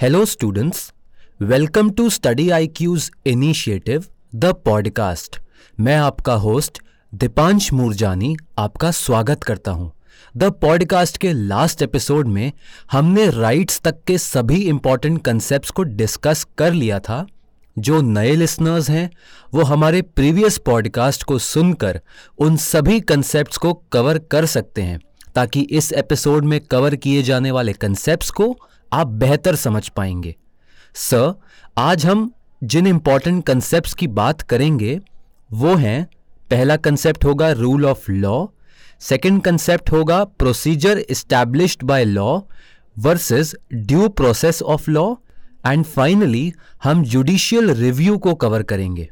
Hello, students. Welcome to Study IQ's initiative, The Podcast. मैं आपका host Deepansh Moorjani आपका स्वागत करता हूँ द पॉडकास्ट के लास्ट एपिसोड में हमने राइट्स तक के सभी इंपॉर्टेंट कंसेप्ट को डिस्कस कर लिया था जो नए लिसनर्स हैं वो हमारे प्रीवियस पॉडकास्ट को सुनकर उन सभी कंसेप्ट को कवर कर सकते हैं ताकि इस एपिसोड में कवर किए जाने वाले कंसेप्ट को आप बेहतर समझ पाएँगे। सर, आज हम जिन इंपॉर्टेंट कंसेप्ट की बात करेंगे, वो हैं, पहला कंसेप्ट होगा rule of law second concept होगा procedure established by law versus due process of law and finally हम जुडिशियल रिव्यू को कवर करेंगे।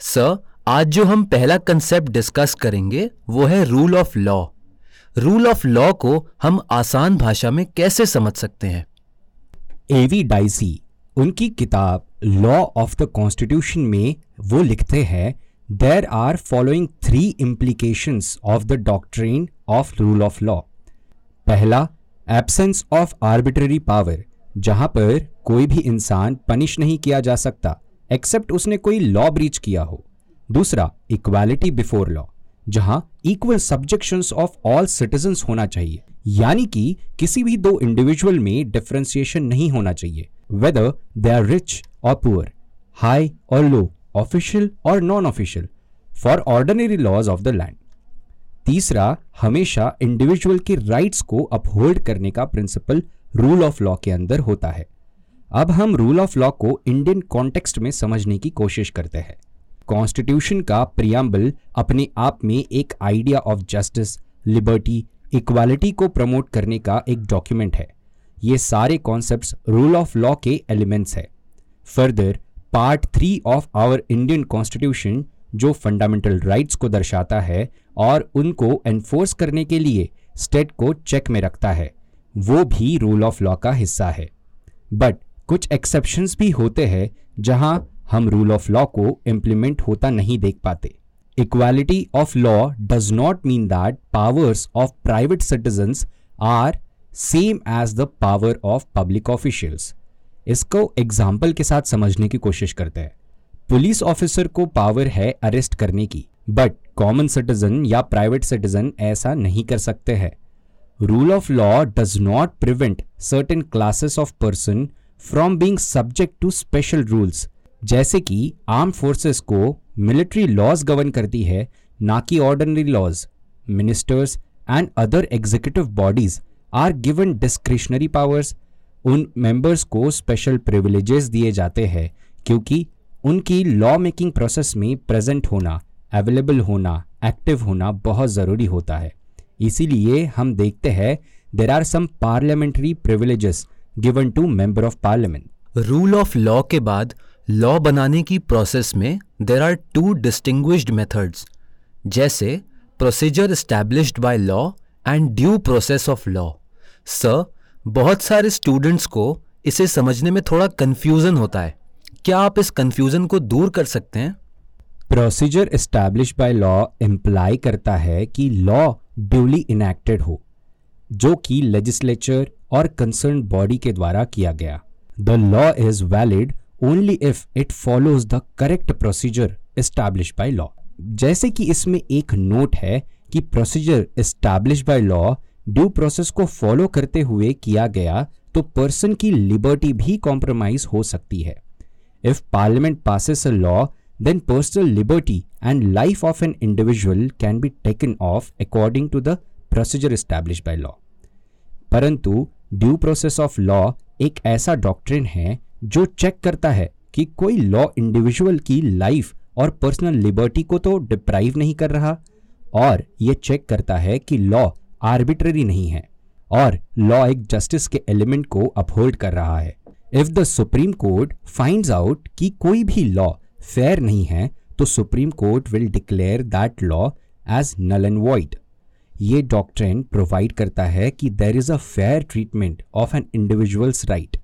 सर, आज जो हम पहला कंसेप्ट डिस्कस करेंगे, वो है rule of law rule of law को हम आसान भाषा में कैसे समझ सकते हैं? एवी डाइसी उनकी किताब लॉ ऑफ़ द कॉन्स्टिट्यूशन में वो लिखते हैं there are following three implications of the doctrine of rule of law पहला एब्सेंस ऑफ़ आर्बिट्ररी पावर जहाँ पर कोई भी इंसान पनिश नहीं किया जा सकता एक्सेप्ट उसने कोई लॉ ब्रीच किया हो। दूसरा इक्वालिटी बिफोर लॉ जहाँ equal subjections of all citizens होना चाहिए। यानी कि किसी भी दो इंडिविजुअल में डिफ्रेंसिएशन नहीं होना चाहिए वेदर दे आर रिच और पुअर हाई और लो ऑफिशियल और non official for ordinary laws of the land तीसरा, हमेशा इंडिविजुअल के राइट्स को अपहोल्ड करने का प्रिंसिपल रूल ऑफ़ लॉ के अंदर होता है। अब हम रूल ऑफ़ लॉ को इंडियन कॉन्टेक्स्ट में समझने की कोशिश करते हैं। कॉन्स्टिट्यूशन का प्रियम्बल अपने आप में एक idea of justice liberty equality को प्रमोट करने का एक डॉक्यूमेंट है। ये सारे कॉन्सेप्ट्स रूल ऑफ़ लॉ के एलिमेंट्स है। Further part three of our Indian constitution जो फंडामेंटल राइट्स को दर्शाता है और उनको एनफोर्स करने के लिए स्टेट को चेक में रखता है, वो भी रूल ऑफ़ लॉ का हिस्सा है। बट कुछ एक्सेप्शंस भी होते हैं जहाँ हम रूल ऑफ़ लॉ को इम्प्लीमेंट होता नहीं देख पाते। Equality of law does not mean that powers of private citizens are same as the power of public officials इसको एग्ज़ाम्पल के साथ समझने की कोशिश करते हैं। पुलिस ऑफिसर को पावर है अरेस्ट करने की। बट कॉमन सिटीजन या प्राइवेट सिटीजन ऐसा नहीं कर सकते हैं। Rule of law does not prevent certain classes of person from being subject to special rules जैसे कि आर्म फोर्सेस को मिलिट्री लॉज गवर्न करती है, ना कि ordinary laws ministers and other executive bodies are given discretionary powers उन members को special privileges दिए जाते हैं, क्योंकि उनकी लॉ मेकिंग प्रोसेस में प्रेजेंट होना अवेलेबल होना एक्टिव होना बहुत ज़रूरी होता है। इसीलिए हम देखते हैं there are some parliamentary privileges given to member of parliament rule of law के बाद लॉ बनाने की प्रोसेस में there are two distinguished methods जैसे procedure established by law and due process of law sir बहुत सारे स्टूडेंट्स को इसे समझने में थोड़ा कंफ्यूजन होता है। क्या आप इस कंफ्यूजन को दूर कर सकते हैं? Procedure establish by law imply करता है कि लॉ ड्यूली इनेक्टेड हो, जो कि लेजिस्लेचर और कंसर्न बॉडी के द्वारा किया गया। The law is valid only if it follows the correct procedure establish by law जैसे कि इसमें एक नोट है कि procedure establish by law due process को फॉलो करते हुए किया गया तो पर्सन की लिबर्टी भी कॉम्प्रोमाइज हो सकती है। If parliament passes a law then personal liberty and life of an individual can be taken off according to the procedure establish by law परंतु ड्यू प्रोसेस ऑफ़ लॉ एक ऐसा doctrine है जो check करता है कि कोई लॉ इंडिविजुअल की लाइफ और पर्सनल लिबर्टी को तो डिप्राइव नहीं कर रहा और ये चेक करता है कि लॉ आर्बिट्ररी नहीं है और लॉ एक जस्टिस के एलिमेंट को अपहोल्ड कर रहा है। If the supreme court finds out कि कोई भी लॉ फेयर नहीं है तो supreme court will declare that law as null and void ये डॉक्ट्रेन प्रोवाइड करता है कि there is a fair treatment of an individual's right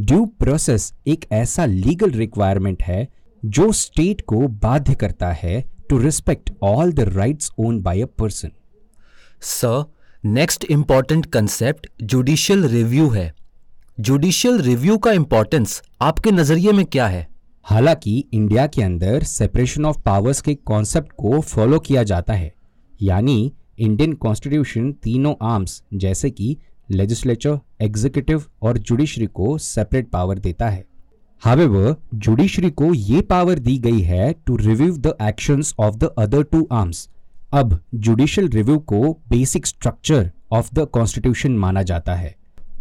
due process एक ऐसा लीगल रिक्वायरमेंट है जो स्टेट को बाध्य करता है to respect all the rights own by a person sir next important concept judicial review है। जुडिशियल रिव्यू का इंपॉर्टेंस आपके नज़रिए में क्या है? हालाँकि इंडिया के अंदर सेपरेशन ऑफ़ पावर्स के कॉन्सेप्ट को फॉलो किया जाता है। यानी इंडियन कॉन्स्टिट्यूशन तीनों आर्म्स जैसे कि लेजिस्लेचर एग्जीक्यूटिव और जुडिशरी को सेपरेट पावर देता है। हावेवर जुडिशरी को ये पावर दी गई है to review the actions of the other two arms अब जुडिशियल रिव्यू को basic structure of the constitution माना जाता है।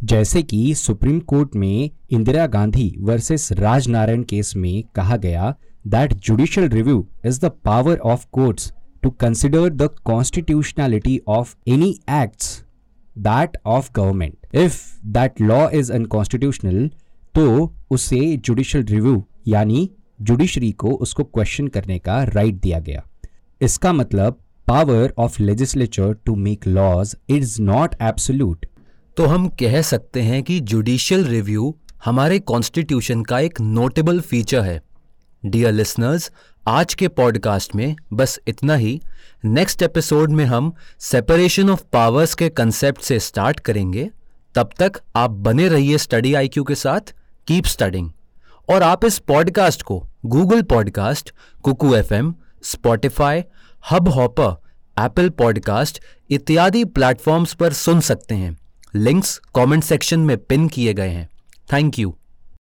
जैसे कि सुप्रीम कोर्ट में इंदिरा गांधी वर्सेस राजनारायण केस में कहा गया that judicial review is the power of courts to consider the constitutionality of any acts that of government if that law is unconstitutional तो उसे जुडिशियल रिव्यू यानी जुडिशरी को उसको क्वेश्चन करने का राइट right दिया गया। इसका मतलब power of legislature to make laws is not absolute तो हम कह सकते हैं कि जुडिशियल रिव्यू हमारे कॉन्स्टिट्यूशन का एक नोटेबल फीचर है। डियर लिसनर्स आज के पॉडकास्ट में बस इतना ही। नेक्स्ट एपिसोड में हम सेपरेशन ऑफ़ पावर्स के कंसेप्ट से स्टार्ट करेंगे। तब तक आप बने रहिए स्टडी आईक्यू के साथ। कीप स्टडिंग और आप इस पॉडकास्ट को Google podcast Kuku F M Spotify Hubhopper Apple podcast इत्यादि प्लेटफॉर्म्स पर सुन सकते हैं। लिंक्स कमेंट सेक्शन में पिन किए गए हैं। Thank you